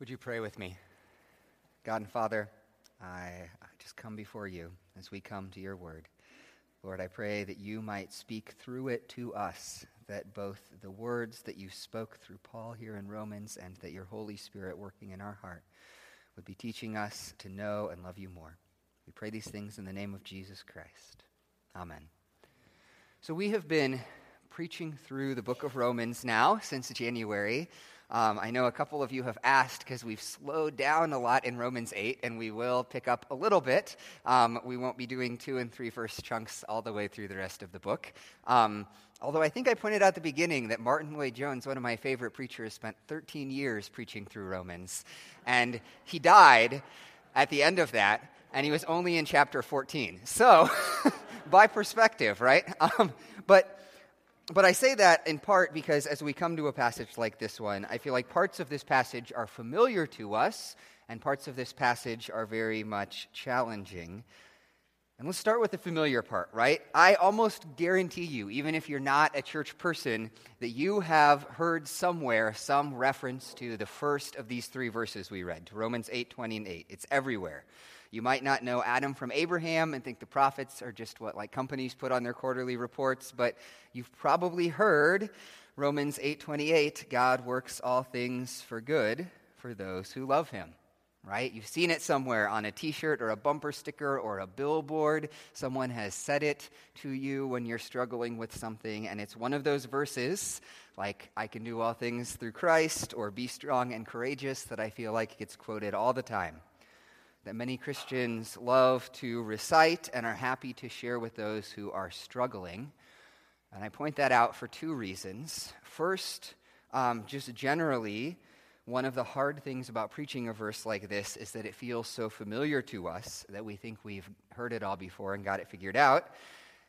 Would you pray with me? God and Father, I, I just come before you as we come to your word. Lord, I pray that you might speak through it to us, that both the words that you spoke through Paul here in Romans and that your Holy Spirit working in our heart would be teaching us to know and love you more. We pray these things in the name of Jesus Christ. Amen. So we have been preaching through the book of Romans now since January. Um, I know a couple of you have asked because we've slowed down a lot in Romans 8, and we will pick up a little bit. Um, we won't be doing two and three verse chunks all the way through the rest of the book. Um, although I think I pointed out at the beginning that Martyn Lloyd-Jones, one of my favorite preachers, spent 13 years preaching through Romans, and he died at the end of that, and he was only in chapter 14. So, by perspective, right? Um, but but I say that in part because as we come to a passage like this one, I feel like parts of this passage are familiar to us, and parts of this passage are very much challenging. And let's start with the familiar part, right? I almost guarantee you, even if you're not a church person, that you have heard somewhere some reference to the first of these three verses we read, Romans 8, 20, and 8. It's everywhere. You might not know Adam from Abraham and think the prophets are just what like companies put on their quarterly reports, but you've probably heard Romans 8:28, God works all things for good for those who love him. Right? You've seen it somewhere on a t shirt or a bumper sticker or a billboard. Someone has said it to you when you're struggling with something, and it's one of those verses, like, I can do all things through Christ or be strong and courageous, that I feel like gets quoted all the time that many Christians love to recite and are happy to share with those who are struggling. And I point that out for two reasons. First, um, just generally, one of the hard things about preaching a verse like this is that it feels so familiar to us that we think we've heard it all before and got it figured out.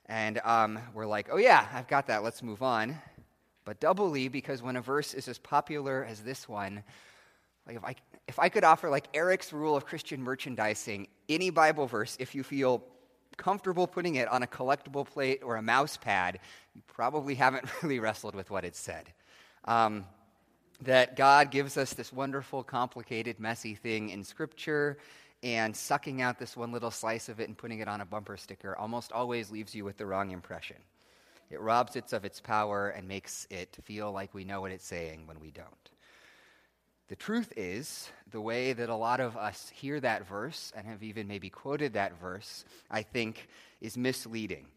And um, we're like, oh, yeah, I've got that, let's move on. But doubly, because when a verse is as popular as this one, like if I, if I could offer like Eric's rule of Christian merchandising, any Bible verse, if you feel comfortable putting it on a collectible plate or a mouse pad, you probably haven't really wrestled with what it said. Um, that God gives us this wonderful, complicated, messy thing in Scripture, and sucking out this one little slice of it and putting it on a bumper sticker almost always leaves you with the wrong impression. It robs it of its power and makes it feel like we know what it's saying when we don't. The truth is, the way that a lot of us hear that verse and have even maybe quoted that verse, I think, is misleading.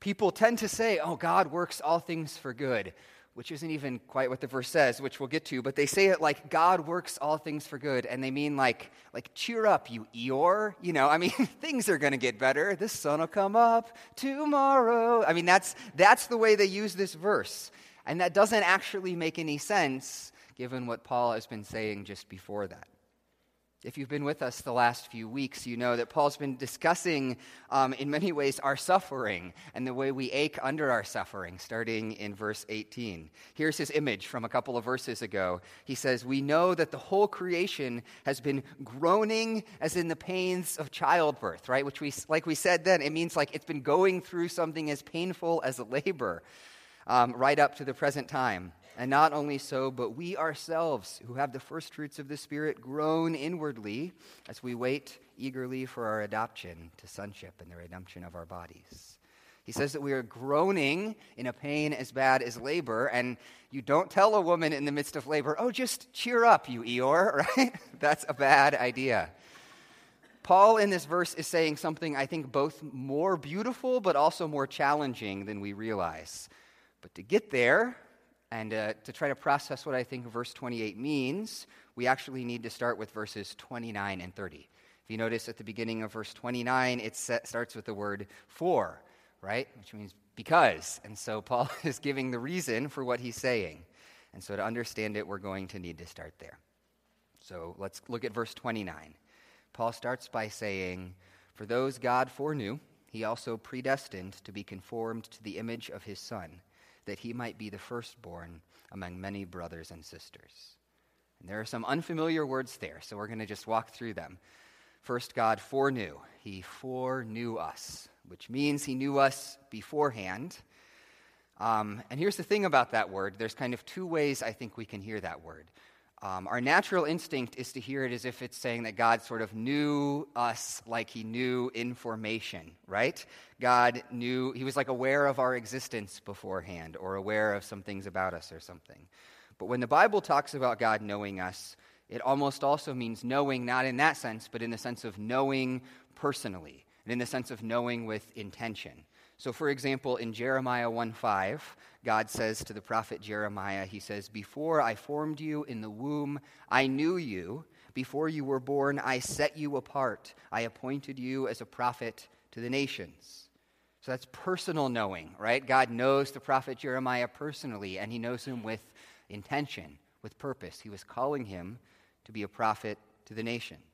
People tend to say, oh, God works all things for good, which isn't even quite what the verse says, which we'll get to, but they say it like God works all things for good, and they mean like, like cheer up, you Eeyore. You know, I mean, things are going to get better. The sun will come up tomorrow. I mean, that's, that's the way they use this verse. And that doesn't actually make any sense given what Paul has been saying just before that. If you've been with us the last few weeks, you know that Paul's been discussing, um, in many ways, our suffering and the way we ache under our suffering, starting in verse 18. Here's his image from a couple of verses ago. He says, We know that the whole creation has been groaning as in the pains of childbirth, right? Which we, like we said then, it means like it's been going through something as painful as labor um, right up to the present time. And not only so, but we ourselves, who have the first fruits of the Spirit, groan inwardly as we wait eagerly for our adoption to sonship and the redemption of our bodies. He says that we are groaning in a pain as bad as labor, and you don't tell a woman in the midst of labor, oh, just cheer up, you Eeyore, right? That's a bad idea. Paul in this verse is saying something I think both more beautiful but also more challenging than we realize. But to get there, and uh, to try to process what I think verse 28 means, we actually need to start with verses 29 and 30. If you notice at the beginning of verse 29, it set, starts with the word for, right? Which means because. And so Paul is giving the reason for what he's saying. And so to understand it, we're going to need to start there. So let's look at verse 29. Paul starts by saying, For those God foreknew, he also predestined to be conformed to the image of his Son that he might be the firstborn among many brothers and sisters. And there are some unfamiliar words there, so we're going to just walk through them. First, God foreknew. He foreknew us, which means he knew us beforehand. Um, and here's the thing about that word there's kind of two ways I think we can hear that word. Um, our natural instinct is to hear it as if it's saying that God sort of knew us like he knew information, right? God knew, he was like aware of our existence beforehand or aware of some things about us or something. But when the Bible talks about God knowing us, it almost also means knowing, not in that sense, but in the sense of knowing personally, and in the sense of knowing with intention. So, for example, in Jeremiah 1 5, God says to the prophet Jeremiah, He says, Before I formed you in the womb, I knew you. Before you were born, I set you apart. I appointed you as a prophet to the nations. So that's personal knowing, right? God knows the prophet Jeremiah personally, and he knows him with intention, with purpose. He was calling him to be a prophet to the nations.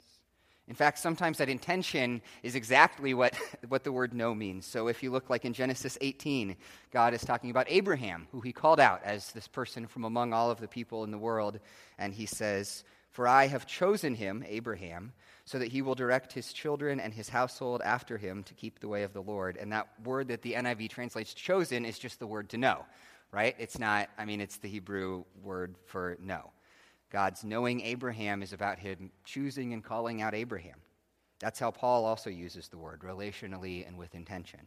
In fact, sometimes that intention is exactly what, what the word know means. So if you look like in Genesis 18, God is talking about Abraham, who he called out as this person from among all of the people in the world. And he says, For I have chosen him, Abraham, so that he will direct his children and his household after him to keep the way of the Lord. And that word that the NIV translates chosen is just the word to know, right? It's not, I mean, it's the Hebrew word for know. God's knowing Abraham is about him choosing and calling out Abraham. That's how Paul also uses the word, relationally and with intention.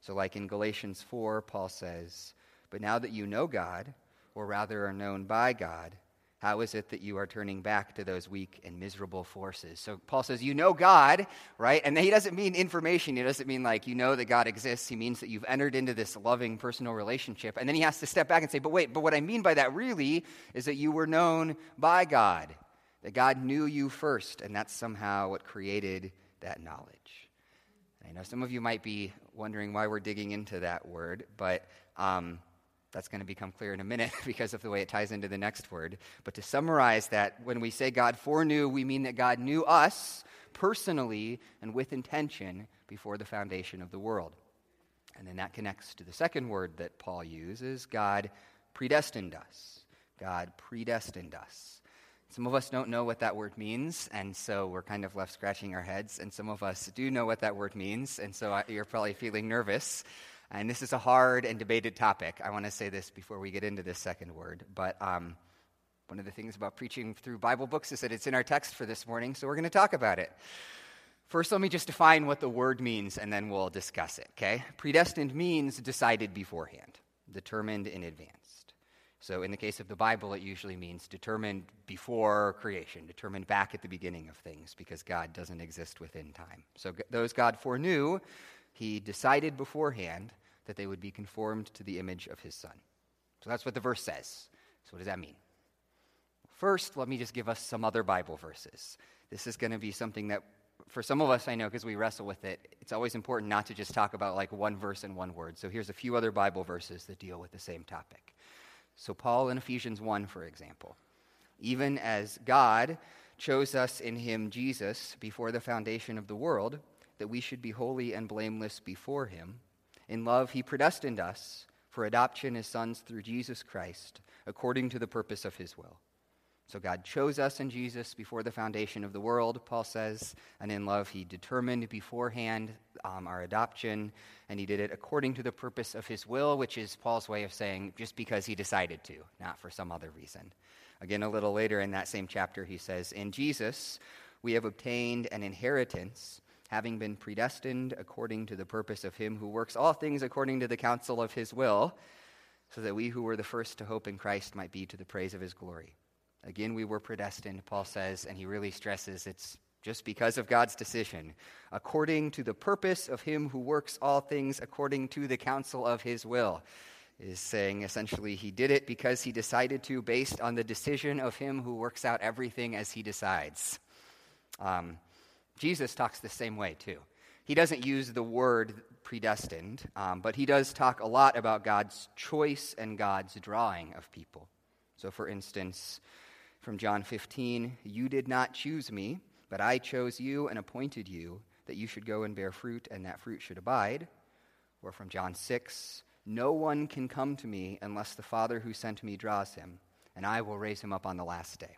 So, like in Galatians 4, Paul says, But now that you know God, or rather are known by God, how is it that you are turning back to those weak and miserable forces? So Paul says, You know God, right? And he doesn't mean information. He doesn't mean like you know that God exists. He means that you've entered into this loving personal relationship. And then he has to step back and say, But wait, but what I mean by that really is that you were known by God, that God knew you first. And that's somehow what created that knowledge. I know some of you might be wondering why we're digging into that word, but. Um, that's going to become clear in a minute because of the way it ties into the next word. But to summarize that, when we say God foreknew, we mean that God knew us personally and with intention before the foundation of the world. And then that connects to the second word that Paul uses God predestined us. God predestined us. Some of us don't know what that word means, and so we're kind of left scratching our heads. And some of us do know what that word means, and so you're probably feeling nervous. And this is a hard and debated topic. I want to say this before we get into this second word. But um, one of the things about preaching through Bible books is that it's in our text for this morning, so we're going to talk about it. First, let me just define what the word means, and then we'll discuss it, okay? Predestined means decided beforehand, determined in advance. So, in the case of the Bible, it usually means determined before creation, determined back at the beginning of things, because God doesn't exist within time. So, those God foreknew he decided beforehand that they would be conformed to the image of his son. So that's what the verse says. So, what does that mean? First, let me just give us some other Bible verses. This is going to be something that, for some of us, I know because we wrestle with it, it's always important not to just talk about like one verse and one word. So, here's a few other Bible verses that deal with the same topic. So, Paul in Ephesians 1, for example, even as God chose us in him, Jesus, before the foundation of the world, that we should be holy and blameless before him. In love, he predestined us for adoption as sons through Jesus Christ, according to the purpose of his will. So God chose us in Jesus before the foundation of the world, Paul says, and in love, he determined beforehand um, our adoption, and he did it according to the purpose of his will, which is Paul's way of saying just because he decided to, not for some other reason. Again, a little later in that same chapter, he says, In Jesus, we have obtained an inheritance having been predestined according to the purpose of him who works all things according to the counsel of his will, so that we who were the first to hope in Christ might be to the praise of his glory. Again, we were predestined, Paul says, and he really stresses it's just because of God's decision, according to the purpose of him who works all things according to the counsel of his will. Is saying essentially he did it because he decided to, based on the decision of him who works out everything as he decides. Um, Jesus talks the same way, too. He doesn't use the word predestined, um, but he does talk a lot about God's choice and God's drawing of people. So, for instance, from John 15, you did not choose me, but I chose you and appointed you that you should go and bear fruit, and that fruit should abide. Or from John 6, no one can come to me unless the Father who sent me draws him, and I will raise him up on the last day.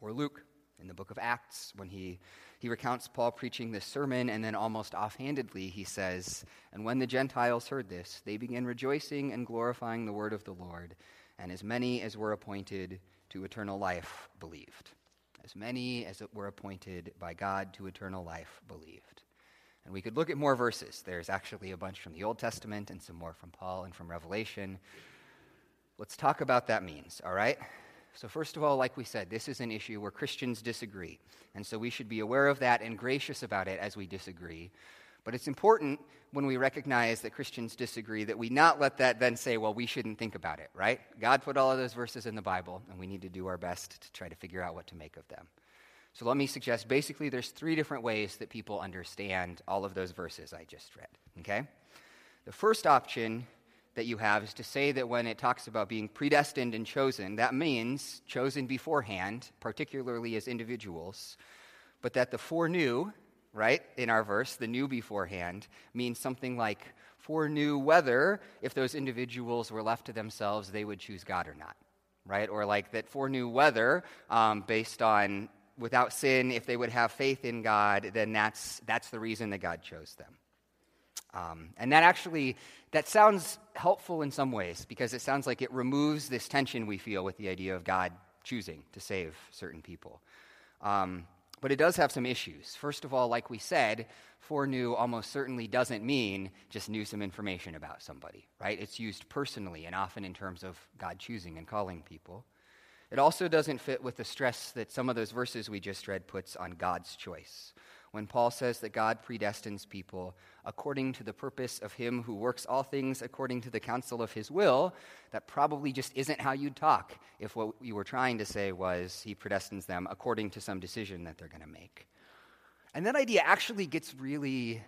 Or Luke In the book of Acts, when he, he recounts Paul preaching this sermon, and then almost offhandedly he says, And when the Gentiles heard this, they began rejoicing and glorifying the word of the Lord, and as many as were appointed to eternal life believed. As many as were appointed by God to eternal life believed. And we could look at more verses. There's actually a bunch from the Old Testament and some more from Paul and from Revelation. Let's talk about that means, all right? So, first of all, like we said, this is an issue where Christians disagree. And so we should be aware of that and gracious about it as we disagree. But it's important when we recognize that Christians disagree that we not let that then say, well, we shouldn't think about it, right? God put all of those verses in the Bible, and we need to do our best to try to figure out what to make of them. So let me suggest basically there's three different ways that people understand all of those verses I just read, okay? The first option that you have is to say that when it talks about being predestined and chosen, that means chosen beforehand, particularly as individuals, but that the foreknew, right, in our verse, the new beforehand, means something like foreknew whether, if those individuals were left to themselves, they would choose God or not, right? Or like that foreknew whether, um, based on without sin, if they would have faith in God, then that's, that's the reason that God chose them. Um, and that actually that sounds helpful in some ways because it sounds like it removes this tension we feel with the idea of God choosing to save certain people. Um, but it does have some issues. First of all, like we said, foreknew almost certainly doesn't mean just knew some information about somebody, right? It's used personally and often in terms of God choosing and calling people. It also doesn't fit with the stress that some of those verses we just read puts on God's choice when Paul says that God predestines people according to the purpose of him who works all things according to the counsel of his will, that probably just isn't how you'd talk if what you were trying to say was he predestines them according to some decision that they're going to make. And that idea actually gets really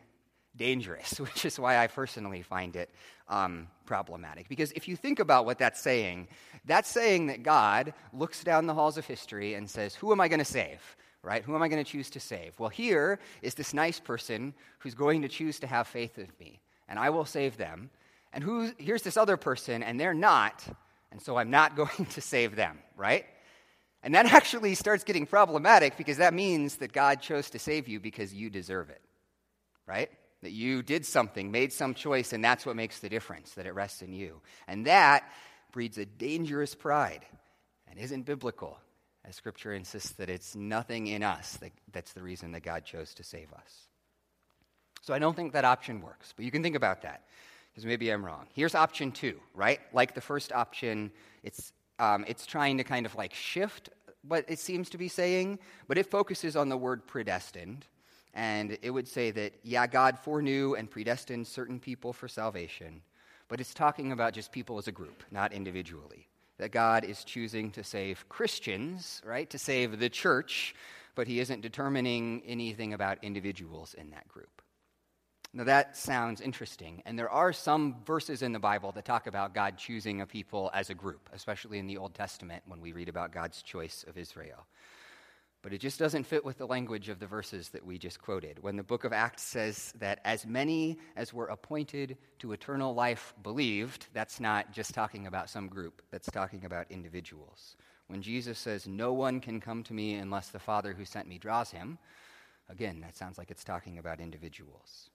dangerous, which is why I personally find it um, problematic. Because if you think about what that's saying, that's saying that God looks down the halls of history and says, Who am I going to save? Right? Who am I going to choose to save? Well, here is this nice person who's going to choose to have faith in me, and I will save them. And who, here's this other person, and they're not, and so I'm not going to save them, right? And that actually starts getting problematic because that means that God chose to save you because you deserve it, right? That you did something, made some choice, and that's what makes the difference, that it rests in you. And that breeds a dangerous pride and isn't biblical as Scripture insists that it's nothing in us that, that's the reason that God chose to save us. So I don't think that option works, but you can think about that because maybe I'm wrong. Here's option two, right? Like the first option, it's, um, it's trying to kind of like shift what it seems to be saying, but it focuses on the word predestined. And it would say that, yeah, God foreknew and predestined certain people for salvation, but it's talking about just people as a group, not individually that God is choosing to save Christians, right? To save the church, but he isn't determining anything about individuals in that group. Now, that sounds interesting. And there are some verses in the Bible that talk about God choosing a people as a group, especially in the Old Testament when we read about God's choice of Israel. But it just doesn't fit with the language of the verses that we just quoted. When the book of Acts says that as many as were appointed to eternal life believed, that's not just talking about some group, that's talking about individuals. When Jesus says, No one can come to me unless the Father who sent me draws him, again, that sounds like it's talking about individuals.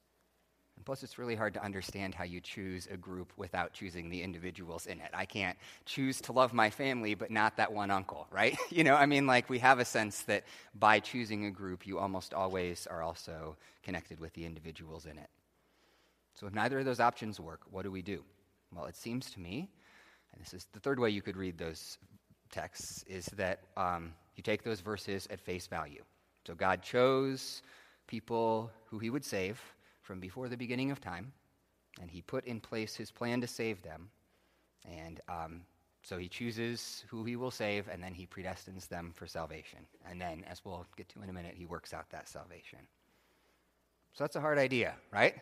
Plus, it's really hard to understand how you choose a group without choosing the individuals in it. I can't choose to love my family, but not that one uncle, right? you know, I mean, like, we have a sense that by choosing a group, you almost always are also connected with the individuals in it. So, if neither of those options work, what do we do? Well, it seems to me, and this is the third way you could read those texts, is that um, you take those verses at face value. So, God chose people who he would save from before the beginning of time, and he put in place his plan to save them. And um, so he chooses who he will save, and then he predestines them for salvation. And then, as we'll get to in a minute, he works out that salvation. So that's a hard idea, right?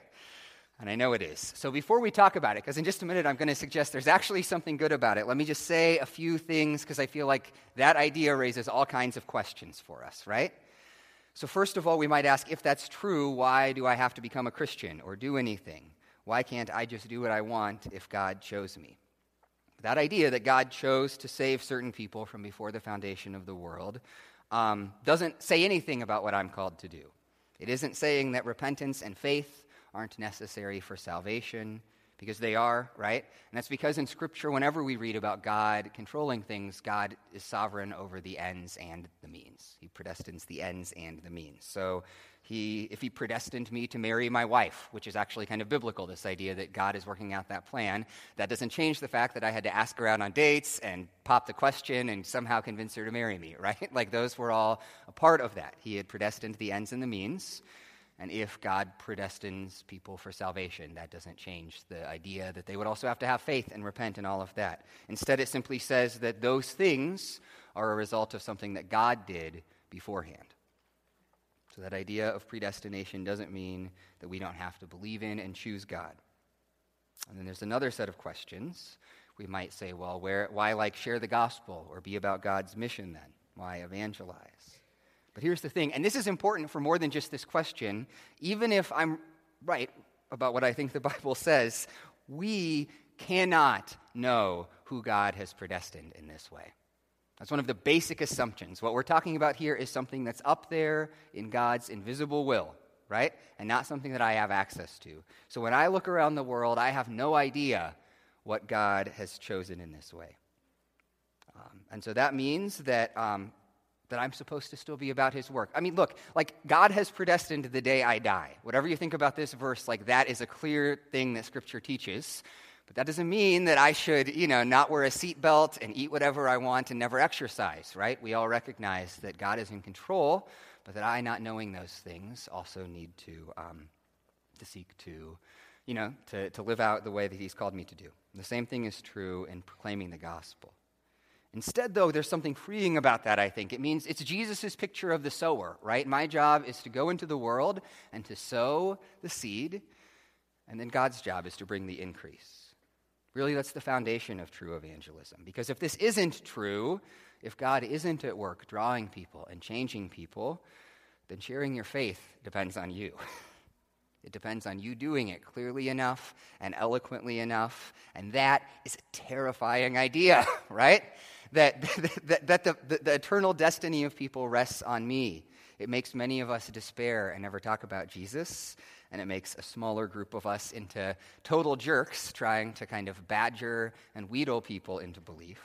And I know it is. So before we talk about it, because in just a minute I'm going to suggest there's actually something good about it, let me just say a few things because I feel like that idea raises all kinds of questions for us, right? So, first of all, we might ask if that's true, why do I have to become a Christian or do anything? Why can't I just do what I want if God chose me? That idea that God chose to save certain people from before the foundation of the world um, doesn't say anything about what I'm called to do. It isn't saying that repentance and faith aren't necessary for salvation because they are, right? And that's because in Scripture, whenever we read about God controlling things, God is sovereign over the ends and the means. He predestines the ends and the means. So, he, if he predestined me to marry my wife, which is actually kind of biblical, this idea that God is working out that plan, that doesn't change the fact that I had to ask her out on dates and pop the question and somehow convince her to marry me, right? Like those were all a part of that. He had predestined the ends and the means. And if God predestines people for salvation, that doesn't change the idea that they would also have to have faith and repent and all of that. Instead, it simply says that those things are a result of something that God did beforehand. So, that idea of predestination doesn't mean that we don't have to believe in and choose God. And then there's another set of questions. We might say, well, where, why like share the gospel or be about God's mission then? Why evangelize? But here's the thing, and this is important for more than just this question. Even if I'm right about what I think the Bible says, we cannot know who God has predestined in this way. That's one of the basic assumptions. What we're talking about here is something that's up there in God's invisible will, right? And not something that I have access to. So when I look around the world, I have no idea what God has chosen in this way. Um, and so that means that um, that I'm supposed to still be about his work. I mean, look, like God has predestined the day I die. Whatever you think about this verse, like that is a clear thing that scripture teaches. But that doesn't mean that I should, you know, not wear a seatbelt and eat whatever I want and never exercise, right? We all recognize that God is in control, but that I, not knowing those things, also need to, um, to seek to, you know, to, to live out the way that He's called me to do. The same thing is true in proclaiming the gospel. Instead, though, there's something freeing about that, I think. It means it's Jesus' picture of the sower, right? My job is to go into the world and to sow the seed, and then God's job is to bring the increase. Really, that's the foundation of true evangelism. Because if this isn't true, if God isn't at work drawing people and changing people, then sharing your faith depends on you. It depends on you doing it clearly enough and eloquently enough. And that is a terrifying idea, right? that, that, that the, the, the eternal destiny of people rests on me. It makes many of us despair and never talk about Jesus, and it makes a smaller group of us into total jerks trying to kind of badger and wheedle people into belief.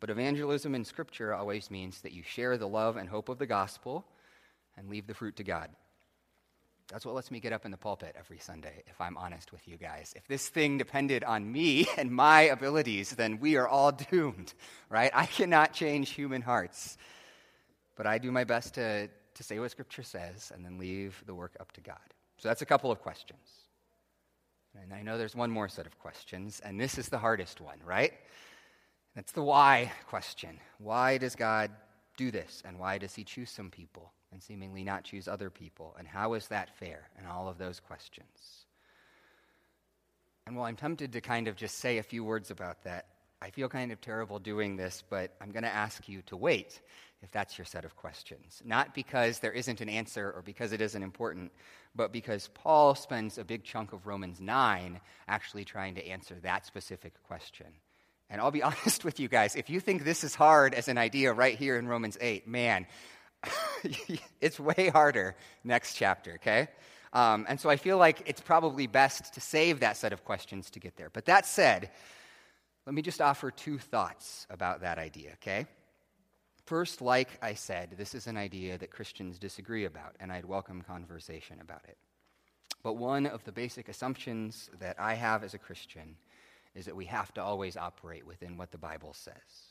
But evangelism in Scripture always means that you share the love and hope of the gospel and leave the fruit to God. That's what lets me get up in the pulpit every Sunday, if I'm honest with you guys. If this thing depended on me and my abilities, then we are all doomed, right? I cannot change human hearts. But I do my best to, to say what Scripture says and then leave the work up to God. So that's a couple of questions. And I know there's one more set of questions, and this is the hardest one, right? That's the why question. Why does God do this, and why does He choose some people? And seemingly not choose other people? And how is that fair? And all of those questions. And while I'm tempted to kind of just say a few words about that, I feel kind of terrible doing this, but I'm going to ask you to wait if that's your set of questions. Not because there isn't an answer or because it isn't important, but because Paul spends a big chunk of Romans 9 actually trying to answer that specific question. And I'll be honest with you guys, if you think this is hard as an idea right here in Romans 8, man, it's way harder next chapter, okay? Um, and so I feel like it's probably best to save that set of questions to get there. But that said, let me just offer two thoughts about that idea, okay? First, like I said, this is an idea that Christians disagree about, and I'd welcome conversation about it. But one of the basic assumptions that I have as a Christian is that we have to always operate within what the Bible says.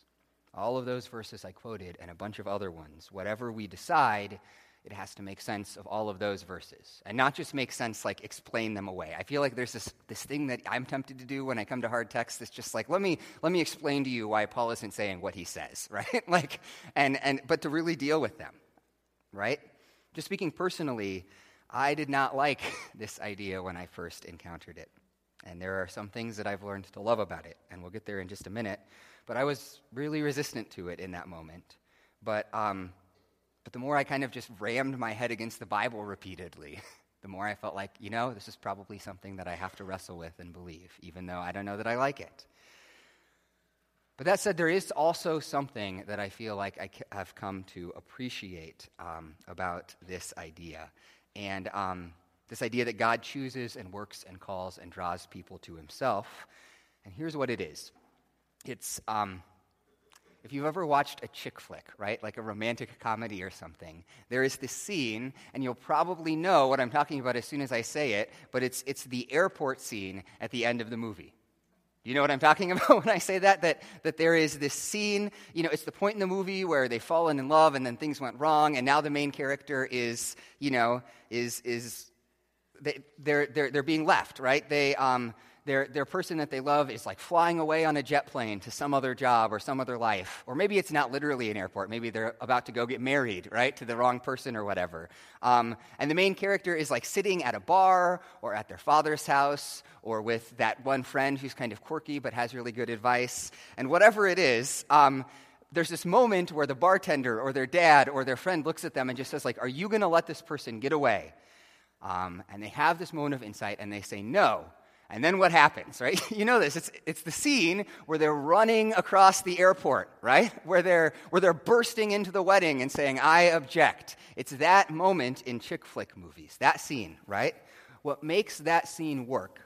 All of those verses I quoted and a bunch of other ones. Whatever we decide, it has to make sense of all of those verses. And not just make sense like explain them away. I feel like there's this, this thing that i'm tempted to do when i come to hard text that's just like let me let me explain to you why paul isn't saying what he says right? Like and and but to really deal with them right? Just speaking personally i did not like this idea when i first encountered it. And there are some things that i've learned to love about it. And we'll get there in just a minute but I was really resistant to it in that moment. But, um, but the more I kind of just rammed my head against the Bible repeatedly, the more I felt like, you know, this is probably something that I have to wrestle with and believe, even though I don't know that I like it. But that said, there is also something that I feel like I have come to appreciate um, about this idea. And um, this idea that God chooses and works and calls and draws people to himself. And here's what it is it's um, if you've ever watched a chick flick, right, like a romantic comedy or something, there is this scene, and you'll probably know what I'm talking about as soon as I say it, but it's, it's the airport scene at the end of the movie. You know what I'm talking about when I say that? That, that there is this scene, you know, it's the point in the movie where they've fallen in love and then things went wrong, and now the main character is, you know, is, is they, they're, they're, they're being left, right? They, um, their, their person that they love is like flying away on a jet plane to some other job or some other life. Or maybe it's not literally an airport. Maybe they're about to go get married, right, to the wrong person or whatever. Um, and the main character is like sitting at a bar or at their father's house or with that one friend who's kind of quirky but has really good advice. And whatever it is, um, there's this moment where the bartender or their dad or their friend looks at them and just says like are you going to let this person get away um, and they have this moment of insight and they say no and then what happens, right? You know this. It's, it's the scene where they're running across the airport, right? Where they're, where they're bursting into the wedding and saying, I object. It's that moment in chick flick movies, that scene, right? What makes that scene work,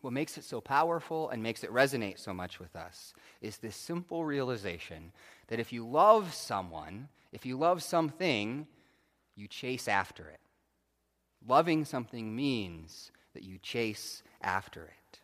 what makes it so powerful and makes it resonate so much with us, is this simple realization that if you love someone, if you love something, you chase after it. Loving something means that you chase after it.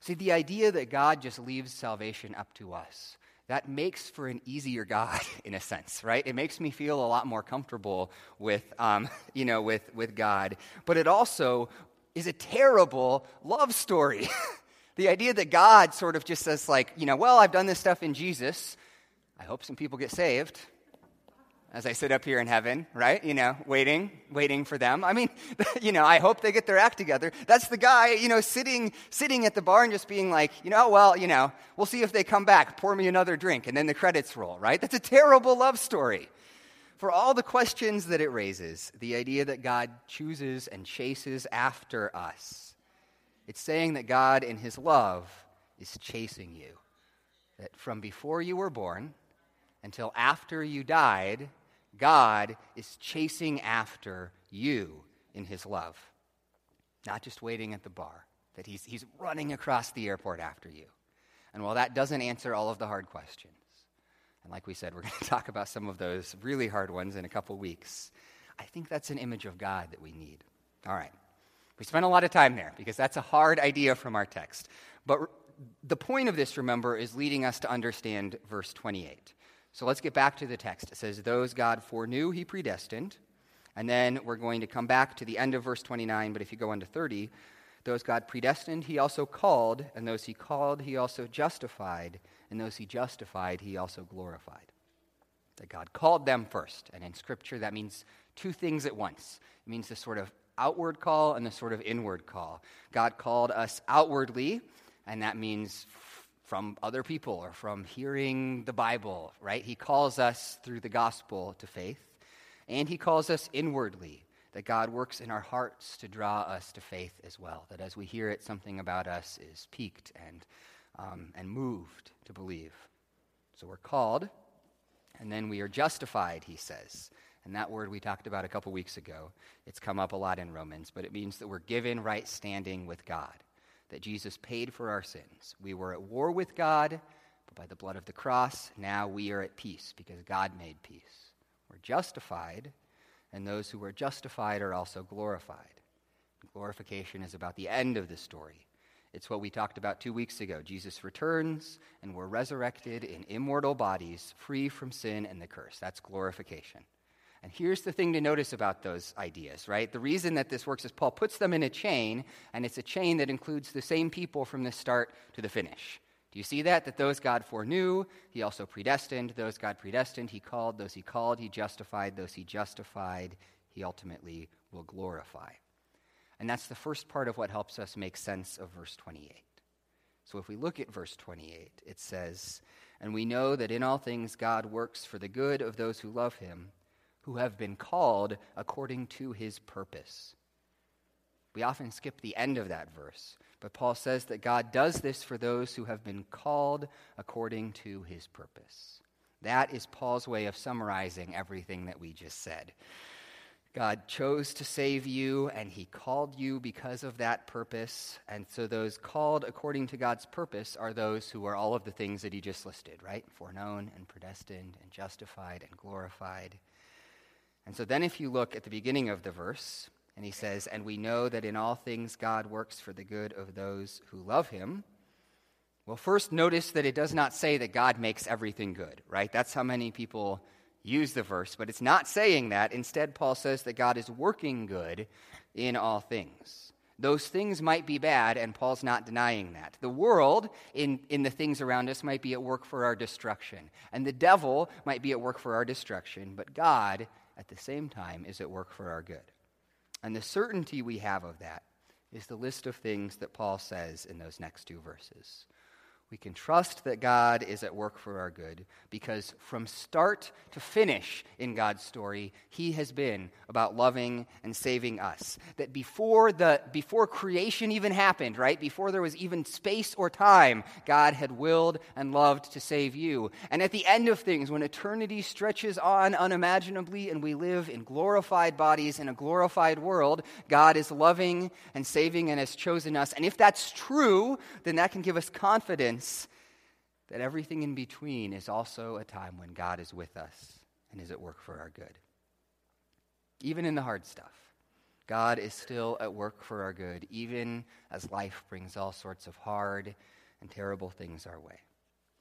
See, the idea that God just leaves salvation up to us, that makes for an easier God in a sense, right? It makes me feel a lot more comfortable with, um, you know, with, with God. But it also is a terrible love story. the idea that God sort of just says, like, you know, well, I've done this stuff in Jesus. I hope some people get saved as I sit up here in heaven, right? You know, waiting, waiting for them. I mean, you know, I hope they get their act together. That's the guy, you know, sitting, sitting at the bar and just being like, you know, well, you know, we'll see if they come back. Pour me another drink, and then the credits roll, right? That's a terrible love story. For all the questions that it raises, the idea that God chooses and chases after us, it's saying that God, in His love, is chasing you. That from before you were born until after you died, God is chasing after you in his love, not just waiting at the bar, that he's, he's running across the airport after you. And while that doesn't answer all of the hard questions, and like we said, we're going to talk about some of those really hard ones in a couple weeks, I think that's an image of God that we need. All right. We spent a lot of time there because that's a hard idea from our text. But the point of this, remember, is leading us to understand verse 28. So let's get back to the text. It says, Those God foreknew, he predestined. And then we're going to come back to the end of verse 29, but if you go on to 30, those God predestined, he also called, and those he called, he also justified, and those he justified, he also glorified. That God called them first. And in Scripture, that means two things at once. It means the sort of outward call and the sort of inward call. God called us outwardly, and that means from other people or from hearing the Bible, right? He calls us through the gospel to faith, and He calls us inwardly, that God works in our hearts to draw us to faith as well. That as we hear it, something about us is piqued and, um, and moved to believe. So we're called, and then we are justified, he says. And that word we talked about a couple weeks ago, it's come up a lot in Romans, but it means that we're given right standing with God that Jesus paid for our sins. We were at war with God, but by the blood of the cross, now we are at peace because God made peace. We're justified, and those who are justified are also glorified. Glorification is about the end of the story. It's what we talked about two weeks ago. Jesus returns, and we're resurrected in immortal bodies, free from sin and the curse. That's glorification. And here's the thing to notice about those ideas, right? The reason that this works is Paul puts them in a chain, and it's a chain that includes the same people from the start to the finish. Do you see that? That those God foreknew, he also predestined. Those God predestined, he called. Those he called, he justified. Those he justified, he ultimately will glorify. And that's the first part of what helps us make sense of verse 28. So if we look at verse 28, it says, And we know that in all things God works for the good of those who love him who have been called according to his purpose. We often skip the end of that verse, but Paul says that God does this for those who have been called according to his purpose. That is Paul's way of summarizing everything that we just said. God chose to save you, and He called you because of that purpose. And so, those called according to God's purpose are those who are all of the things that He just listed, right? Foreknown and predestined and justified and glorified. And so, then if you look at the beginning of the verse, and He says, And we know that in all things God works for the good of those who love Him. Well, first, notice that it does not say that God makes everything good, right? That's how many people use the verse, but it's not saying that. Instead, Paul says that God is working good in all things. Those things might be bad, and Paul's not denying that. The world, in, in the things around us, might be at work for our destruction, and the devil might be at work for our destruction, but God, at the same time, is at work for our good. And the certainty we have of that is the list of things that Paul says in those next two verses. We can trust that God is at work for our good because from start to finish in God's story, He has been about loving and saving us. That before, the, before creation even happened, right, before there was even space or time, God had willed and loved to save you. And at the end of things, when eternity stretches on unimaginably and we live in glorified bodies in a glorified world, God is loving and saving and has chosen us. And if that's true, then that can give us confidence that everything in between is also a time when God is with us and is at work for our good. Even in the hard stuff, God is still at work for our good, even as life brings all sorts of hard and terrible things our way.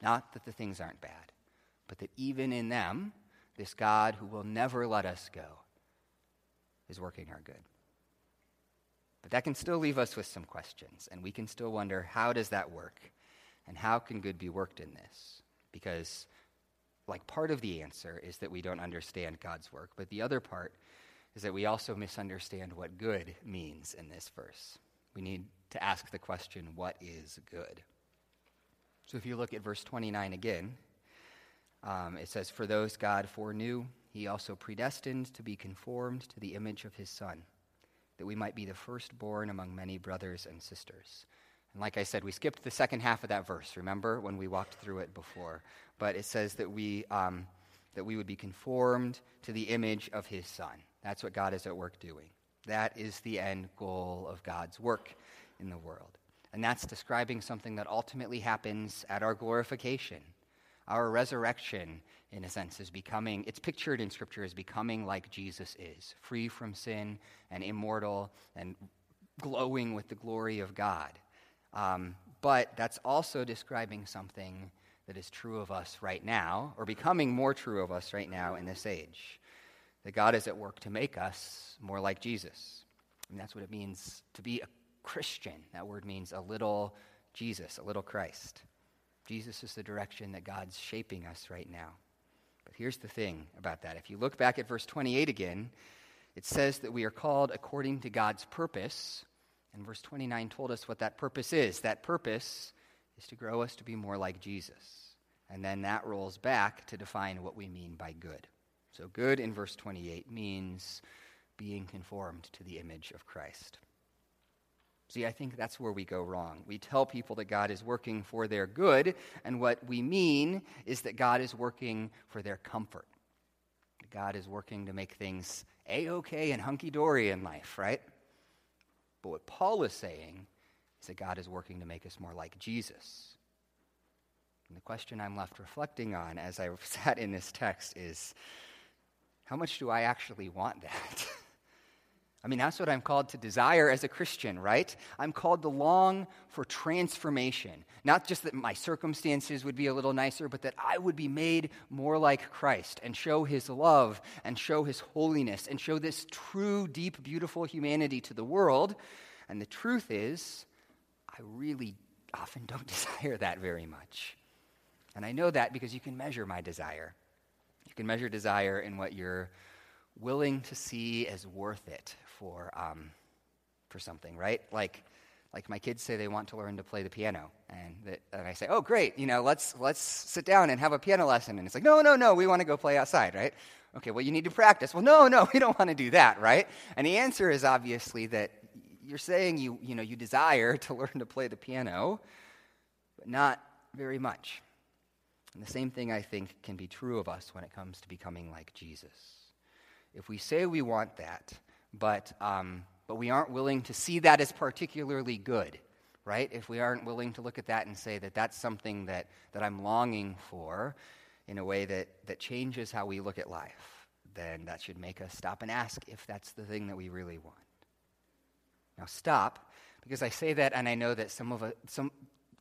Not that the things aren't bad, but that even in them, this God who will never let us go is working our good. But that can still leave us with some questions, and we can still wonder how does that work? And how can good be worked in this? Because, like, part of the answer is that we don't understand God's work, but the other part is that we also misunderstand what good means in this verse. We need to ask the question what is good? So if you look at verse 29 again, um, it says, For those God foreknew, he also predestined to be conformed to the image of his Son, that we might be the firstborn among many brothers and sisters. And like I said, we skipped the second half of that verse, remember, when we walked through it before. But it says that we, um, that we would be conformed to the image of his Son. That's what God is at work doing. That is the end goal of God's work in the world. And that's describing something that ultimately happens at our glorification. Our resurrection, in a sense, is becoming, it's pictured in Scripture as becoming like Jesus is, free from sin and immortal and glowing with the glory of God. Um, but that's also describing something that is true of us right now, or becoming more true of us right now in this age. That God is at work to make us more like Jesus. And that's what it means to be a Christian. That word means a little Jesus, a little Christ. Jesus is the direction that God's shaping us right now. But here's the thing about that. If you look back at verse 28 again, it says that we are called according to God's purpose and verse 29 told us what that purpose is. That purpose is to grow us to be more like Jesus. And then that rolls back to define what we mean by good. So, good in verse 28 means being conformed to the image of Christ. See, I think that's where we go wrong. We tell people that God is working for their good, and what we mean is that God is working for their comfort. God is working to make things a okay and hunky dory in life, right? But what Paul is saying is that God is working to make us more like Jesus. And the question I'm left reflecting on as I sat in this text is how much do I actually want that? I mean, that's what I'm called to desire as a Christian, right? I'm called to long for transformation. Not just that my circumstances would be a little nicer, but that I would be made more like Christ and show his love and show his holiness and show this true, deep, beautiful humanity to the world. And the truth is, I really often don't desire that very much. And I know that because you can measure my desire. You can measure desire in what you're willing to see as worth it for, um, for something, right? Like, like my kids say they want to learn to play the piano and, that, and i say oh great you know let's, let's sit down and have a piano lesson and it's like no no no we want to go play outside right okay well you need to practice well no no we don't want to do that right and the answer is obviously that you're saying you, you, know, you desire to learn to play the piano, but not very much. And the same thing, I think, can be true of us when it comes to becoming like Jesus. If we say we want that, but, um, but we aren't willing to see that as particularly good, right? If we aren't willing to look at that and say that that's something that, that I'm longing for in a way that, that changes how we look at life, then that should make us stop and ask if that's the thing that we really want. Now, stop, because I say that and I know that some of us, some,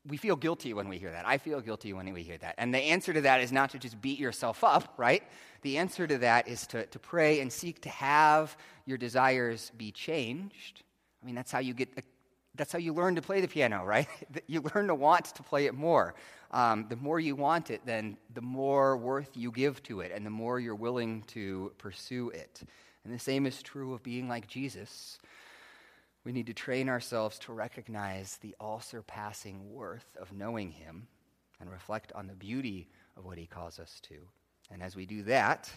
we feel guilty when we hear that. I feel guilty when we hear that. And the answer to that is not to just beat yourself up, right? The answer to that is to, to pray and seek to have your desires be changed. I mean, that's how you get, that's how you learn to play the piano, right? you learn to want to play it more. Um, the more you want it, then the more worth you give to it, and the more you're willing to pursue it. And the same is true of being like Jesus. We need to train ourselves to recognize the all surpassing worth of knowing Him and reflect on the beauty of what He calls us to. And as we do that,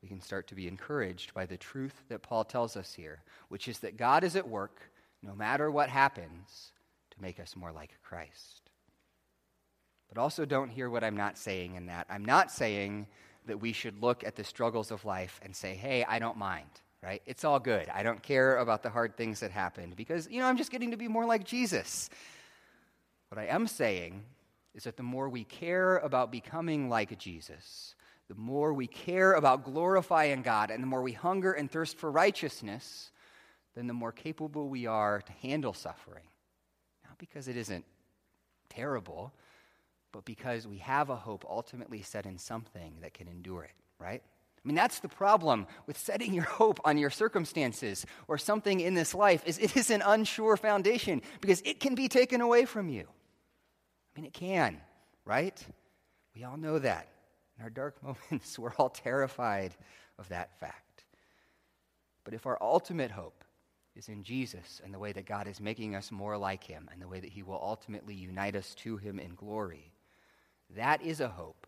we can start to be encouraged by the truth that Paul tells us here, which is that God is at work, no matter what happens, to make us more like Christ. But also don't hear what I'm not saying in that. I'm not saying that we should look at the struggles of life and say, hey, I don't mind right? It's all good. I don't care about the hard things that happened because, you know, I'm just getting to be more like Jesus. What I am saying is that the more we care about becoming like Jesus, the more we care about glorifying God, and the more we hunger and thirst for righteousness, then the more capable we are to handle suffering. Not because it isn't terrible, but because we have a hope ultimately set in something that can endure it, right? I mean, that's the problem with setting your hope on your circumstances or something in this life is it is an unsure foundation because it can be taken away from you. I mean, it can, right? We all know that. In our dark moments, we're all terrified of that fact. But if our ultimate hope is in Jesus and the way that God is making us more like him and the way that he will ultimately unite us to him in glory, that is a hope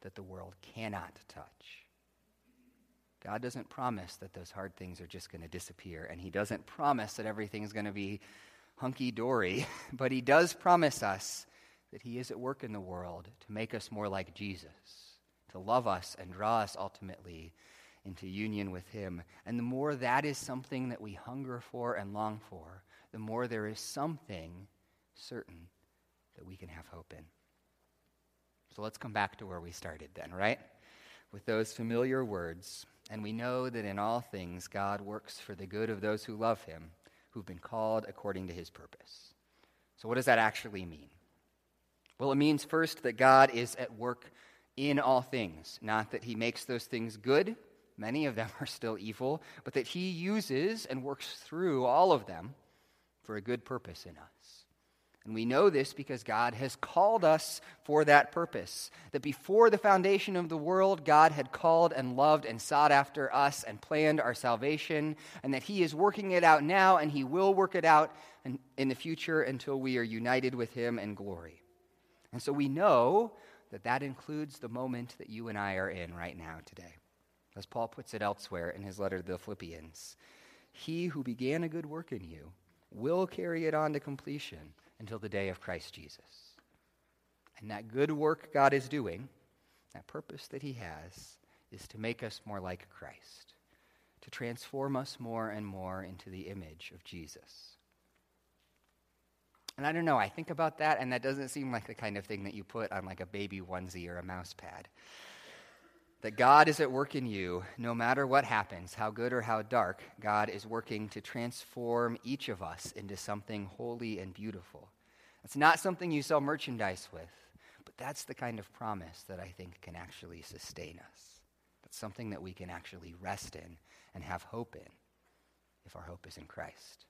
that the world cannot touch. God doesn't promise that those hard things are just going to disappear, and He doesn't promise that everything's going to be hunky dory, but He does promise us that He is at work in the world to make us more like Jesus, to love us and draw us ultimately into union with Him. And the more that is something that we hunger for and long for, the more there is something certain that we can have hope in. So let's come back to where we started then, right? With those familiar words. And we know that in all things God works for the good of those who love him, who've been called according to his purpose. So, what does that actually mean? Well, it means first that God is at work in all things, not that he makes those things good. Many of them are still evil, but that he uses and works through all of them for a good purpose in us. And we know this because God has called us for that purpose. That before the foundation of the world, God had called and loved and sought after us and planned our salvation, and that He is working it out now, and He will work it out in, the future until we are united with Him in glory. And so we know that that includes the moment that you and I are in right now today. As Paul puts it elsewhere in his letter to the Philippians He who began a good work in you will carry it on to completion until the day of Christ Jesus. And that good work God is doing, that purpose that He has, is to make us more like Christ, to transform us more and more into the image of Jesus. And I don't know, I think about that, and that doesn't seem like the kind of thing that you put on like a baby onesie or a mouse pad. That God is at work in you, no matter what happens, how good or how dark, God is working to transform each of us into something holy and beautiful. It's not something you sell merchandise with, but that's the kind of promise that I think can actually sustain us. That's something that we can actually rest in and have hope in if our hope is in Christ.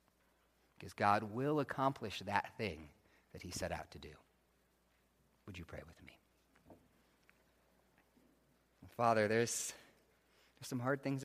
Because God will accomplish that thing that he set out to do. Would you pray with me? Father, there's, there's some hard things